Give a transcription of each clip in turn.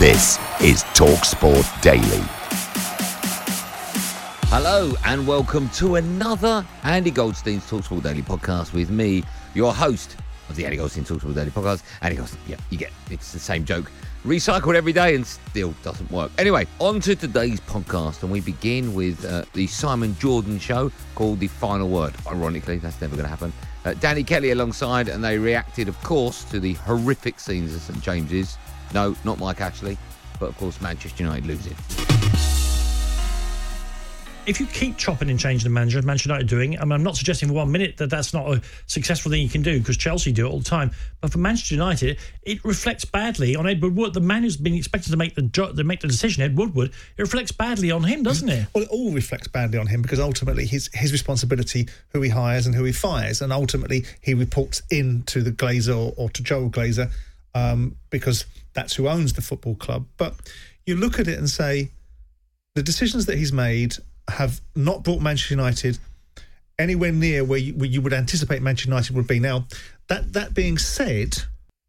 This is TalkSport Daily. Hello and welcome to another Andy Goldstein's Talksport Daily podcast with me, your host of the Andy Goldstein Talksport Daily podcast. Andy Goldstein, yeah, you get it's the same joke. Recycled every day and still doesn't work. Anyway, on to today's podcast, and we begin with uh, the Simon Jordan show called The Final Word. Ironically, that's never going to happen. Uh, Danny Kelly alongside, and they reacted, of course, to the horrific scenes at St James's. No, not Mike Ashley, but of course, Manchester United losing. if you keep chopping and changing the manager, as Manchester United are doing, I mean, I'm not suggesting for one minute that that's not a successful thing you can do because Chelsea do it all the time. But for Manchester United, it reflects badly on Ed Woodward, the man who's been expected to make the jo- to make the decision. Ed Woodward, it reflects badly on him, doesn't it? Well, it all reflects badly on him because ultimately his his responsibility, who he hires and who he fires, and ultimately he reports in to the Glazer or, or to Joel Glazer um, because that's who owns the football club. But you look at it and say the decisions that he's made have not brought Manchester United anywhere near where you, where you would anticipate Manchester United would be. Now, that that being said,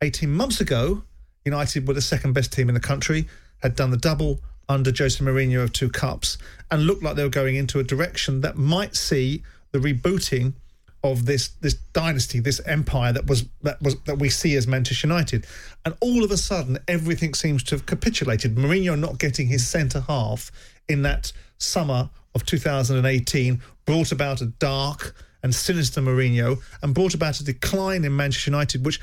18 months ago, United were the second best team in the country, had done the double under Jose Mourinho of two cups, and looked like they were going into a direction that might see the rebooting of this this dynasty, this empire that was that was that we see as Manchester United. And all of a sudden, everything seems to have capitulated. Mourinho not getting his centre half in that summer of 2018 brought about a dark and sinister Mourinho and brought about a decline in Manchester United, which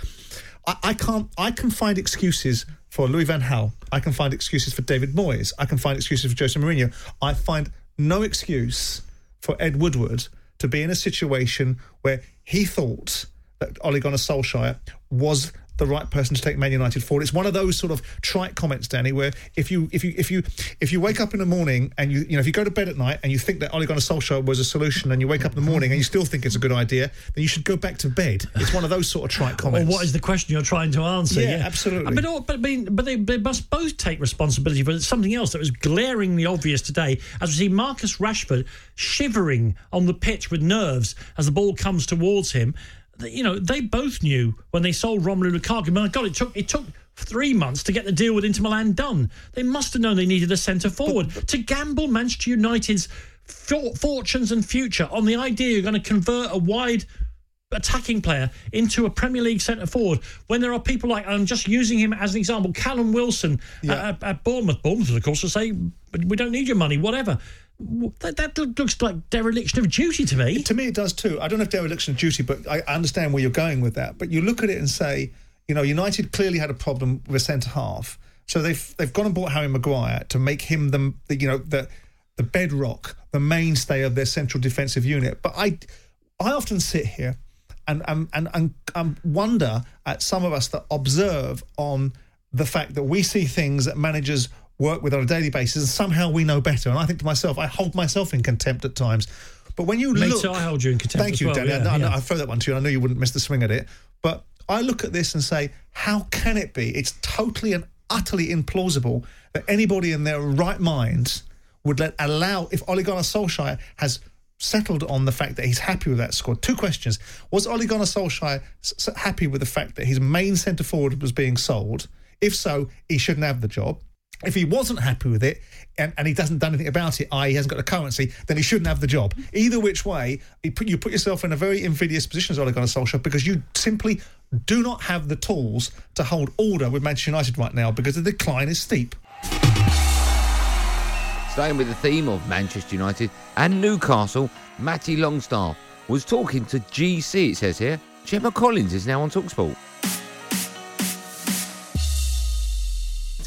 I, I can't. I can find excuses for Louis Van Gaal. I can find excuses for David Moyes. I can find excuses for Jose Mourinho. I find no excuse for Ed Woodward to be in a situation where he thought that Ole Gunnar Solskjaer was the right person to take Man United forward. It's one of those sort of trite comments, Danny, where if you if you if you if you wake up in the morning and you you know if you go to bed at night and you think that Ole Gunnar Solskjaer was a solution, and you wake up in the morning and you still think it's a good idea, then you should go back to bed. It's one of those sort of trite comments. Or what is the question you're trying to answer? Yeah, absolutely. But, all- but, I mean, but they, they must both take responsibility for something else that was glaringly obvious today as we see Marcus Rashford shivering on the pitch with nerves as the ball comes towards him. You know, they both knew when they sold Romelu Lukaku. My God, it took it took three months to get the deal with Inter Milan done. They must have known they needed a centre forward to gamble Manchester United's for- fortunes and future on the idea you're going to convert a wide attacking player into a Premier League centre forward when there are people like I'm just using him as an example, Callum Wilson at, at, at Bournemouth. Bournemouth, of course, will say "But we don't need your money, whatever. That, that looks like dereliction of duty to me. To me, it does too. I don't know if dereliction of duty, but I understand where you're going with that. But you look at it and say, you know, United clearly had a problem with a centre half, so they've they've gone and bought Harry Maguire to make him the, the you know the the bedrock, the mainstay of their central defensive unit. But I I often sit here and and, and, and wonder at some of us that observe on the fact that we see things that managers work with on a daily basis and somehow we know better. And I think to myself, I hold myself in contempt at times. But when you Me look, too, I hold you in contempt Thank you, well, Danny. I, yeah, I, know- yeah. I throw that one to you. I know you wouldn't miss the swing at it. But I look at this and say, how can it be? It's totally and utterly implausible that anybody in their right mind would let allow if Ole Gunnar Solskjaer has settled on the fact that he's happy with that squad. Two questions: Was Ole Gunnar Solskjaer s- happy with the fact that his main centre forward was being sold? If so, he shouldn't have the job. If he wasn't happy with it and, and he doesn't done anything about it, i.e., he hasn't got the currency, then he shouldn't have the job. Either which way, you put, you put yourself in a very invidious position as Ole Gunnar Solskjaer because you simply do not have the tools to hold order with Manchester United right now because the decline is steep. Staying with the theme of Manchester United and Newcastle, Matty Longstaff was talking to GC, it says here. Gemma Collins is now on Talksport.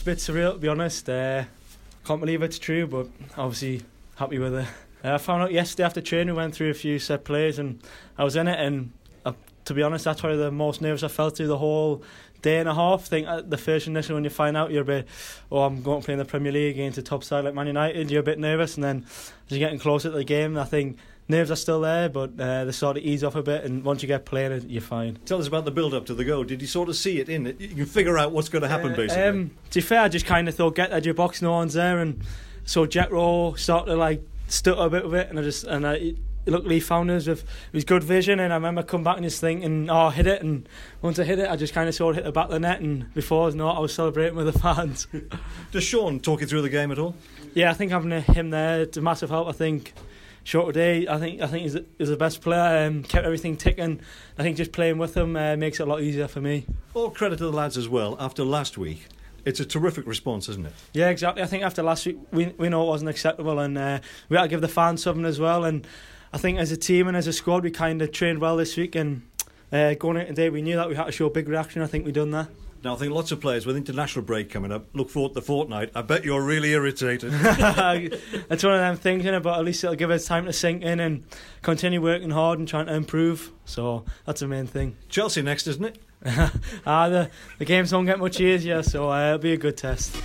It's a bit surreal to be honest. Uh, can't believe it's true, but obviously happy with it. Uh, I found out yesterday after training, we went through a few set plays and I was in it. And to be honest, that's probably the most nervous I felt through the whole day and a half. Think uh, the first initial when you find out you're a bit, oh, I'm going to play in the Premier League against a top side like Man United, you're a bit nervous. And then as you're getting closer to the game, I think nerves are still there, but uh, they sort of ease off a bit. And once you get playing, you're fine. Tell us about the build up to the goal. Did you sort of see it in it? You can figure out what's going to happen, Uh, basically. Um, to be fair, I just kind of thought, get out your box, no one's there, and so Jack Rowe started to like stutter a bit with it, and I just and I luckily found us with with good vision, and I remember coming back and just thinking, oh, hit it, and once I hit it, I just kind of saw it hit the back of the net, and before I was not, I was celebrating with the fans. Does Sean talk you through the game at all? yeah, I think having him there, it's a massive help. I think. Short today, I think I think he's, he's the best player. Um, kept everything ticking. I think just playing with him uh, makes it a lot easier for me. All credit to the lads as well. After last week, it's a terrific response, isn't it? Yeah, exactly. I think after last week, we we know it wasn't acceptable, and uh, we had to give the fans something as well. And I think as a team and as a squad, we kind of trained well this week. And uh, going out today, we knew that we had to show a big reaction. I think we done that. Now, I think lots of players with international break coming up look forward to the fortnight. I bet you're really irritated. it's one of them things, you know, but at least it'll give us time to sink in and continue working hard and trying to improve. So that's the main thing. Chelsea next, isn't it? Ah, the the games don't get much easier, so uh, it'll be a good test.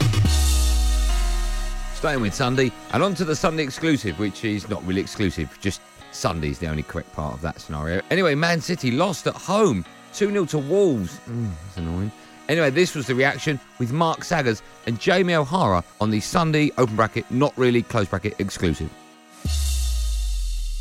Staying with Sunday, and on to the Sunday exclusive, which is not really exclusive, just Sunday's the only correct part of that scenario. Anyway, Man City lost at home 2 0 to Wolves. Mm, that's annoying. Anyway, this was the reaction with Mark Saggers and Jamie O'Hara on the Sunday open bracket, not really close bracket exclusive.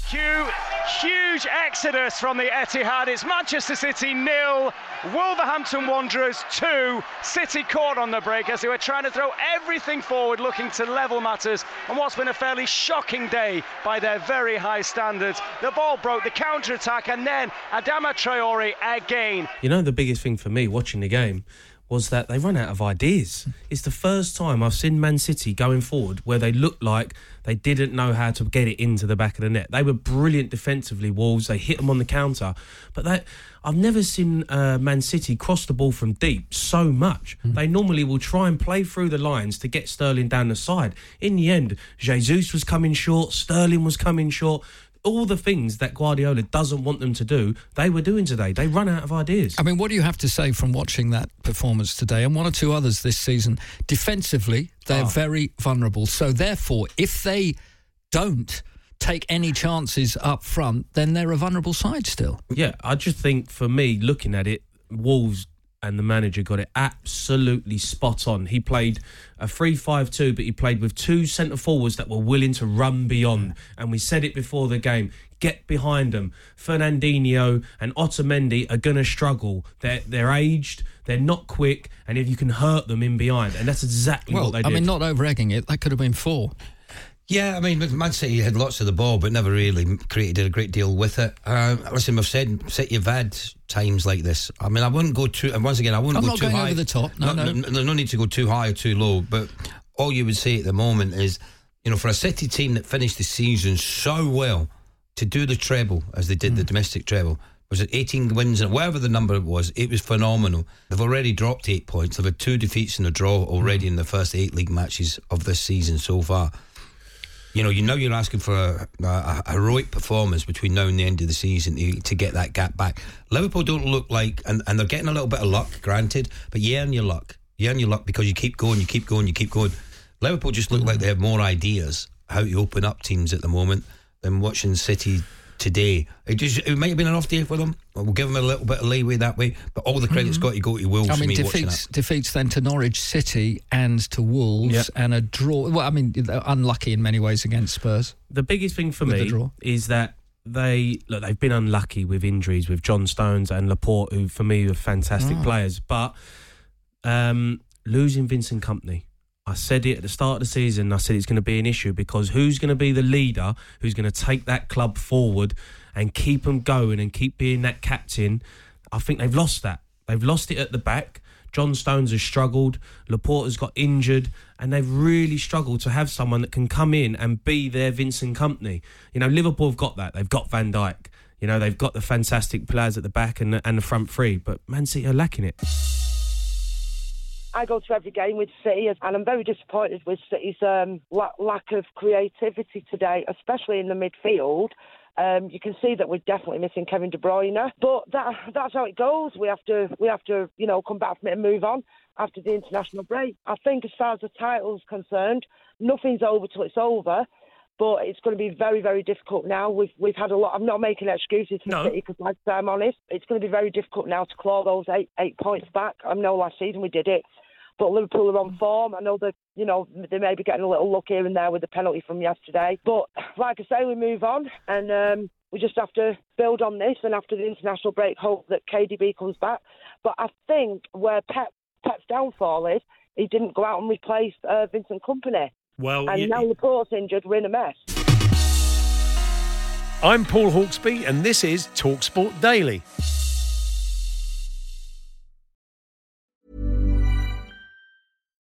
Huge, huge exodus from the Etihad. It's Manchester City nil, Wolverhampton Wanderers two. City caught on the break as they were trying to throw everything forward, looking to level matters. And what's been a fairly shocking day by their very high standards. The ball broke, the counter attack, and then Adama Traore again. You know, the biggest thing for me watching the game was that they run out of ideas. It's the first time I've seen Man City going forward where they looked like they didn't know how to get it into the back of the net. They were brilliant defensively, Wolves. They hit them on the counter, but that I've never seen uh, Man City cross the ball from deep so much. They normally will try and play through the lines to get Sterling down the side. In the end, Jesus was coming short, Sterling was coming short. All the things that Guardiola doesn't want them to do, they were doing today. They run out of ideas. I mean, what do you have to say from watching that performance today and one or two others this season? Defensively, they're Oh. very vulnerable. So, therefore, if they don't take any chances up front, then they're a vulnerable side still. Yeah, I just think for me, looking at it, Wolves and the manager got it absolutely spot on. He played a 3 5 2, but he played with two centre forwards that were willing to run beyond. And we said it before the game get behind them. Fernandinho and Otamendi are going to struggle. They're, they're aged, they're not quick, and if you can hurt them in behind. And that's exactly Well, what they did. I mean, not over egging it, that could have been four. Yeah, I mean, Man City had lots of the ball, but never really created a great deal with it. Uh, listen, we've said City have had times like this. I mean, I wouldn't go too. And once again, I wouldn't I'm go not too going high. over the top. No, no. There's no need to go too high or too low. But all you would say at the moment is, you know, for a City team that finished the season so well to do the treble as they did the domestic treble. Was it 18 wins and whatever the number it was? It was phenomenal. They've already dropped eight points. They've had two defeats and a draw already in the first eight league matches of this season so far you know, you know you're asking for a, a, a heroic performance between now and the end of the season to, to get that gap back. Liverpool don't look like, and, and they're getting a little bit of luck, granted, but you earn your luck. You earn your luck because you keep going, you keep going, you keep going. Liverpool just look like they have more ideas how to open up teams at the moment than watching City today. It just it might have been an off day for them. We'll give them a little bit of leeway that way, but all the credit's got to go to Wolves I mean, me defeats defeats then to Norwich City and to Wolves Yeah. and a draw. Well, I mean, unlucky in many ways against Spurs. the biggest thing for With the me draw. is that they look they've been unlucky with injuries with John Stones and Laporte, who for me are fantastic Ah. players, but um, losing Vincent Kompany. I said it at the start of the season. I said it's going to be an issue because who's going to be the leader who's going to take that club forward and keep them going and keep being that captain? I think they've lost that. They've lost it at the back. John Stones has struggled. Laporte has got injured, and they've really struggled to have someone that can come in and be their Vincent Kompany. You know, Liverpool have got that. They've got Van Dijk. You know, they've got the fantastic players at the back and, and the front three, but Man City are lacking it. I go to every game with City, and I'm very disappointed with City's um, lack of creativity today, especially in the midfield. Um, you can see that we're definitely missing Kevin De Bruyne, but that that's how it goes. We have to we have to you know come back from it and move on after the international break. I think as far as the title's concerned, nothing's over till it's over. But it's going to be very, very difficult now. We've we've had a lot. I'm not making excuses for No. City because, like I'm honest, it's going to be very difficult now to claw those eight eight points back. I know last season we did it, but Liverpool are on form. I know that you know they may be getting a little luck here and there with the penalty from yesterday. But like I say, we move on and um, we just have to build on this. And after the international break, hope that KDB comes back. But I think where Pep Pep's downfall is, he didn't go out and replace uh, Vincent Kompany. Well, and you- now Laporte's injured, we're in a mess. I'm Paul Hawksbee, and this is Talksport Daily.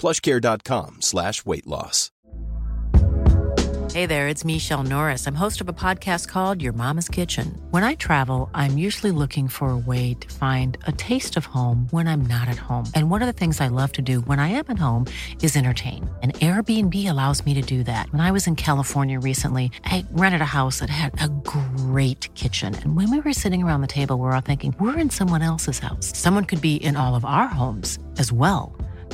plushcare.com slash weight loss. Hey there, it's Michelle Norris. I'm host of a podcast called Your Mama's Kitchen. When I travel, I'm usually looking for a way to find a taste of home when I'm not at home. And one of the things I love to do when I am at home is entertain. And Airbnb allows me to do that. When I was in California recently, I rented a house that had a great kitchen. And when we were sitting around the table, we were all thinking, we're in someone else's house. Someone could be in all of our homes as well.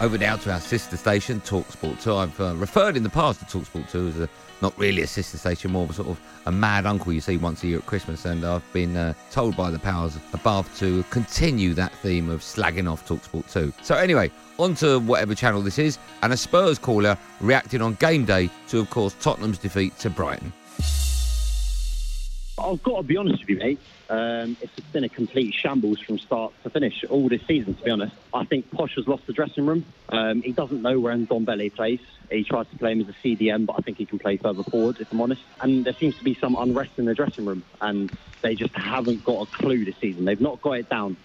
Over now to our sister station, Talksport 2. I've uh, referred in the past to Talksport 2 as a, not really a sister station, more of a sort of a mad uncle you see once a year at Christmas. And I've been uh, told by the powers above to continue that theme of slagging off Talksport 2. So, anyway, on to whatever channel this is, and a Spurs caller reacting on game day to, of course, Tottenham's defeat to Brighton. I've got to be honest with you, mate. Um, it's been a complete shambles from start to finish all this season, to be honest. I think Poch has lost the dressing room. Um, he doesn't know where Ndombele plays. He tries to play him as a CDM, but I think he can play further forward, if I'm honest. And there seems to be some unrest in the dressing room, and they just haven't got a clue this season. They've not got it down.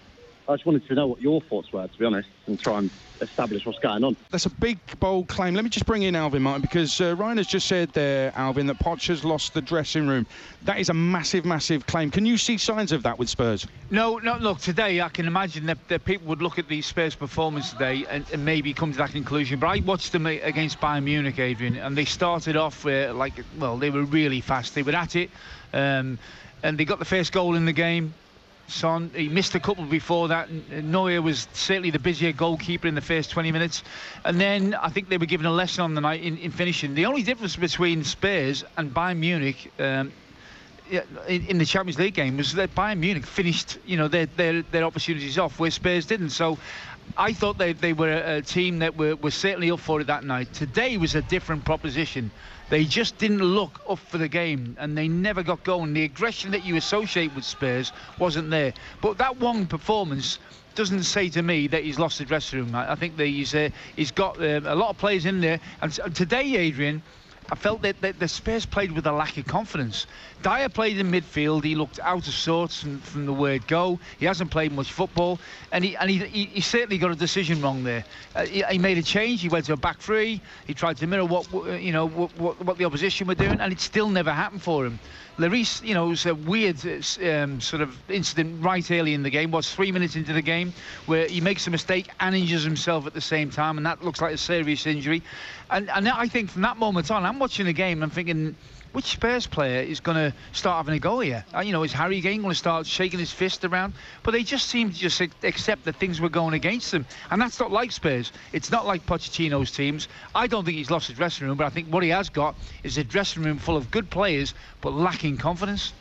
I just wanted to know what your thoughts were, to be honest, and try and establish what's going on. That's a big, bold claim. Let me just bring in Alvin, Martin, because uh, Ryan has just said there, Alvin, that Poch has lost the dressing room. That is a massive, massive claim. Can you see signs of that with Spurs? No, no. Look, today I can imagine that, that people would look at the Spurs' performance today and, and maybe come to that conclusion. But I watched them against Bayern Munich, Adrian, and they started off uh, like, well, they were really fast. They were at it, um, and they got the first goal in the game. Son, he missed a couple before that. Neuer was certainly the busier goalkeeper in the first 20 minutes. And then I think they were given a lesson on the night in, in finishing. The only difference between Spurs and Bayern Munich um, in, the Champions League game was that Bayern Munich finished, you know, their their, their opportunities off where Spurs didn't. So I thought they, they were a, a team that were, were certainly up for it that night. Today was a different proposition. They just didn't look up for the game and they never got going. The aggression that you associate with Spurs wasn't there. But that one performance doesn't say to me that he's lost the dressing room. I, think that he's uh, he's got uh, a lot of players in there. And today, Adrian, I felt that, that the Spurs played with a lack of confidence. Dyer played in midfield. He looked out of sorts from, from the word go. He hasn't played much football, and he and he, he, he certainly got a decision wrong there. Uh, he, he made a change. He went to a back three. He tried to mirror what you know what, what, what the opposition were doing, and it still never happened for him. Lloris, you know, was a weird um, sort of incident right early in the game. Was three minutes into the game where he makes a mistake and injures himself at the same time, and that looks like a serious injury. And and I think from that moment on, I'm watching the game and I'm thinking which Spurs player is going to start having a go here? Uh, you know, is Harry Kane going to start shaking his fist around? But they just seem to just accept that things were going against them. And that's not like Spurs. It's not like Pochettino's teams. I don't think he's lost his dressing room, but I think what he has got is a dressing room full of good players, but lacking confidence.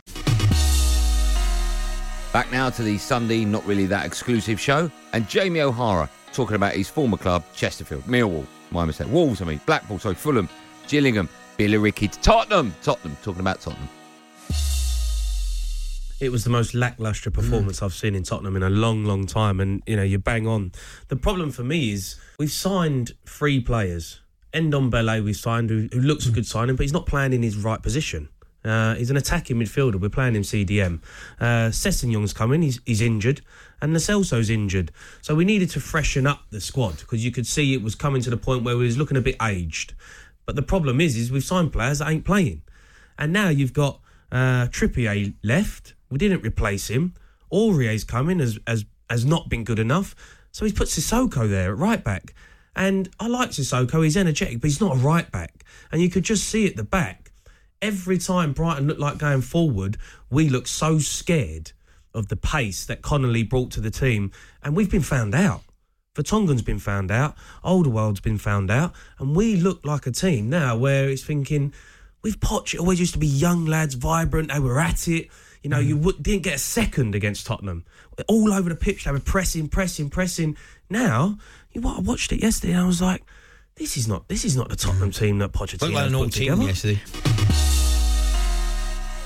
Back now to the Sunday, not really that exclusive show, and Jamie O'Hara talking about his former club, Chesterfield, Millwall, my mistake, Wolves, I mean, Blackpool, sorry, Fulham, Gillingham, Billericay, Tottenham, Tottenham, talking about Tottenham. It was the most lackluster performance I've seen in Tottenham in a long, long time, and you know you bang on. The problem for me is we've signed three players. Ndombele we signed, who, who looks a good signing, but he's not playing in his right position. Uh, he's an attacking midfielder. We're playing him CDM. Uh, Sessegnon's coming. He's, he's injured. And Lo Celso's injured. So we needed to freshen up the squad because you could see it was coming to the point where we was looking a bit aged. But the problem is, is we've signed players that ain't playing. And now you've got uh, Trippier left. We didn't replace him. Aurier's coming as, as, has not been good enough. So he's put Sissoko there at right back. And I like Sissoko. He's energetic, but he's not a right back. And you could just see at the back every time Brighton looked like going forward, we looked so scared of the pace that Connolly brought to the team, and we've been found out. Vertonghen's been found out, Alderweireld's been found out, and we look like a team now where it's thinking, with Poch, it always used to be young lads, vibrant, they were at it. You know, mm. you w- didn't get a second against Tottenham. All over the pitch, they were pressing, pressing, pressing. Now, you know, I watched it yesterday and I was like, this is not this is not the Tottenham team that Pochettino Looked like an old team together. yesterday.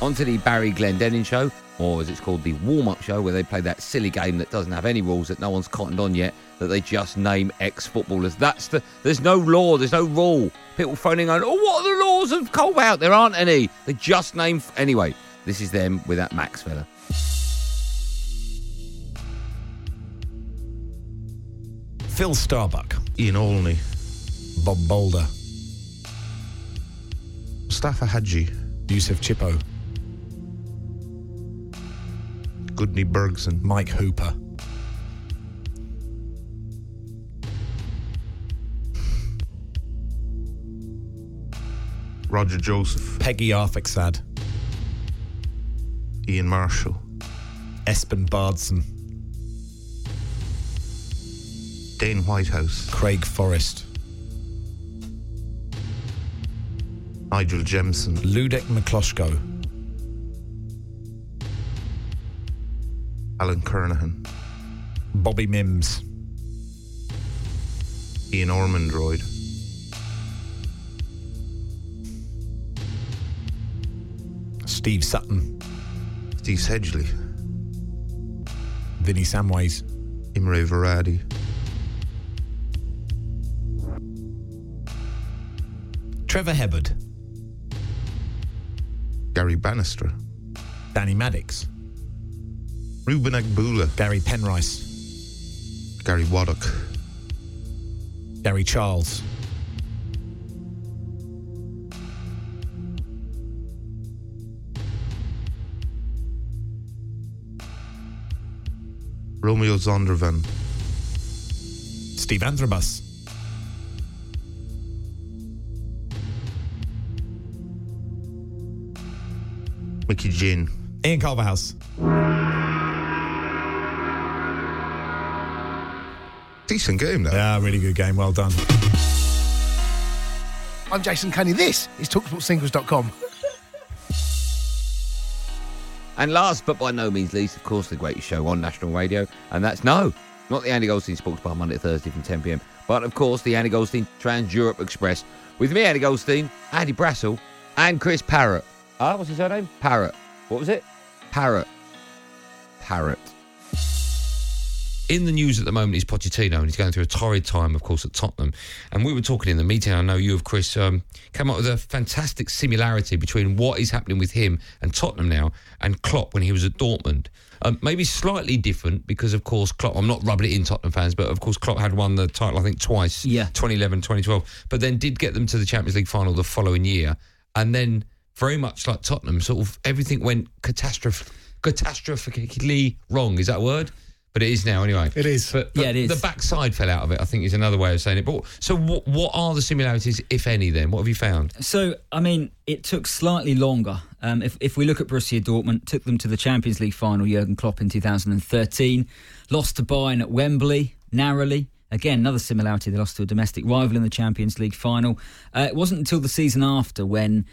On to the Barry Glendenning show, or as it's called, the warm-up show, where they play that silly game that doesn't have any rules that no one's cottoned on yet, that they just name ex-footballers. That's the. There's no law. There's no rule. People phoning on. Oh, what are the laws of Colbout? There aren't any. They just name. Anyway, this is them with that Max fella. Phil Starbuck, Ian Olney, Bob Bolder, Mustapha Hadji, Youssef Chippo, Gudni Bergsson, Mike Hooper. Roger Joseph, Pegguy Arphexad, Ian Marshall, Espen Baardsen, Dane Whitehouse, Craig Forrest, Nigel Jemson, Ludek Miklosko, Alan Kernaghan, Bobby Mimms, Ian Ormondroyd, Steve Sutton, Steve Sedgley, Vinnie Samways, Imre Varadi. Trevor Hebbard, Gary Bannister, Danny Maddix, Reuben Agboola, Gary Penrice, Gary Waddock, Gary Charles, Romeo Zondervan, Steve Anthrobus, Mickey Gynn, Ian Culverhouse. Decent game, though. Yeah, really good game. Well done. I'm Jason Cundy. This is TalkSportSingles.com. And last but by no means least, of course, the greatest show on national radio, and that's no, not the Andy Goldstein Sports Bar Monday to Thursday from 10 pm, but of course the Andy Goldstein Trans Europe Express with me, Andy Goldstein, Andy Brassell, and Chris Parrott. Ah, what's his surname? Parrott. What was it? Parrott. Parrott. In the news at the moment is Pochettino, and he's going through a torrid time, of course, at Tottenham. And we were talking in the meeting. I know you, of Chris, um, came up with a fantastic similarity between what is happening with him and Tottenham now, and Klopp when he was at Dortmund. Um, maybe slightly different because, of course, Klopp. I'm not rubbing it in Tottenham fans, but of course, Klopp had won the title, I think, twice. Yeah. 2011, 2012, but then did get them to the Champions League final the following year, and then very much like Tottenham. Sort of everything went catastrophe, catastrophically wrong. Is that a word? But it is now anyway. It is. But, but Yeah, it is. The backside fell out of it. I think is another way of saying it. But so what? What are the similarities, if any? Then what have you found? So, I mean, it took slightly longer. Um, if, if we look at Borussia Dortmund, took them to the Champions League final, Jurgen Klopp in 2013, lost to Bayern at Wembley narrowly. Again, another similarity. They lost to a domestic rival in the Champions League final. Uh, it wasn't until the season after when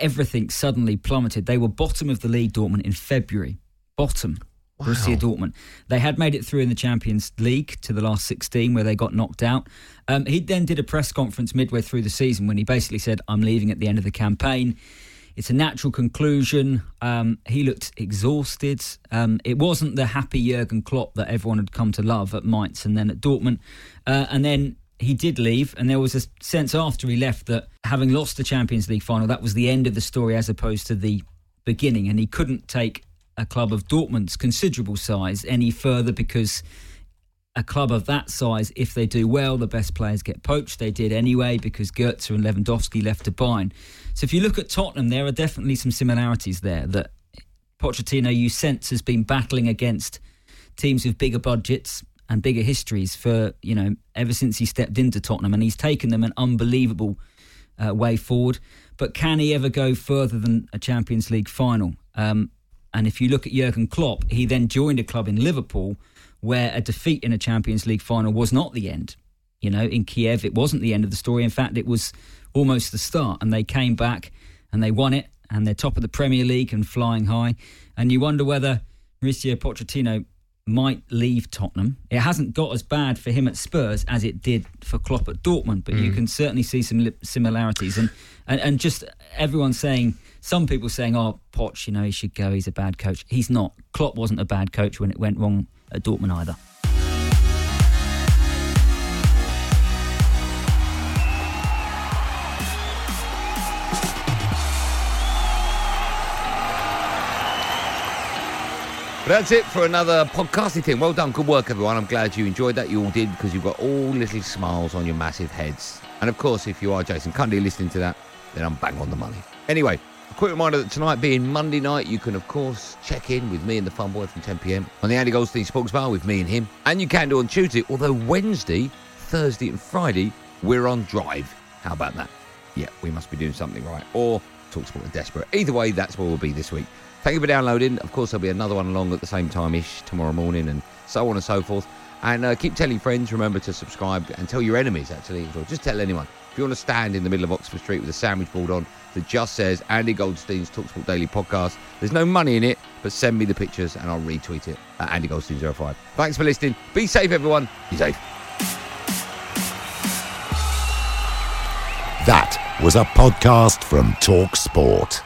everything suddenly plummeted. They were bottom of the league, Dortmund, in February. Bottom. Borussia Dortmund. They had made it through in the Champions League to the last 16 where they got knocked out. Um, he then did a press conference midway through the season when he basically said, I'm leaving at the end of the campaign. It's a natural conclusion. Um, he looked exhausted. Um, it wasn't the happy Jurgen Klopp that everyone had come to love at Mainz and then at Dortmund. Uh, and then he did leave, and there was a sense after he left that having lost the Champions League final, that was the end of the story as opposed to the beginning. And he couldn't take a club of Dortmund's considerable size any further because a club of that size, if they do well, the best players get poached. They did anyway because Goetze and Lewandowski left to Bayern. So if you look at Tottenham, there are definitely some similarities there that Pochettino, you sense, has been battling against teams with bigger budgets and bigger histories for, you know, ever since he stepped into Tottenham. And he's taken them an unbelievable uh, way forward. But can he ever go further than a Champions League final? Um, and if you look at Jurgen Klopp, he then joined a club in Liverpool where a defeat in a Champions League final was not the end. You know, in Kiev, it wasn't the end of the story. In fact, it was almost the start. And they came back and they won it, and they're top of the Premier League and flying high. And you wonder whether Mauricio Pochettino might leave Tottenham. It hasn't got as bad for him at Spurs as it did for Klopp at Dortmund, but you Mm. can certainly see some similarities. And, and and just everyone saying, some people saying, "Oh, Poch, you know, he should go. He's a bad coach." He's not. Klopp wasn't a bad coach when it went wrong at Dortmund either. That's it for another podcasting thing. Well done. Good work, everyone. I'm glad you enjoyed that. You all did because you've got all little smiles on your massive heads. And of course, if you are Jason Cundy listening to that, then I'm bang on the money. Anyway, a quick reminder that tonight being Monday night, you can, of course, check in with me and the Fun Boy from 10 pm on the Andy Goldstein Sports Bar with me and him. And you can do on Tuesday, although Wednesday, Thursday, and Friday, we're on drive. How about that? Yeah, we must be doing something right. Or Talksport are desperate. Either way, that's where we'll be this week. Thank you for downloading. Of course, there'll be another one along at the same time ish tomorrow morning, and so on and so forth. And uh, keep telling friends. Remember to subscribe and tell your enemies, actually. Just tell anyone. If you want to stand in the middle of Oxford Street with a sandwich board on that just says Andy Goldstein's Talksport Daily Podcast, there's no money in it, but send me the pictures and I'll retweet it at Andy Goldstein05. Thanks for listening. Be safe, everyone. Be safe. That was a podcast from Talk Sport.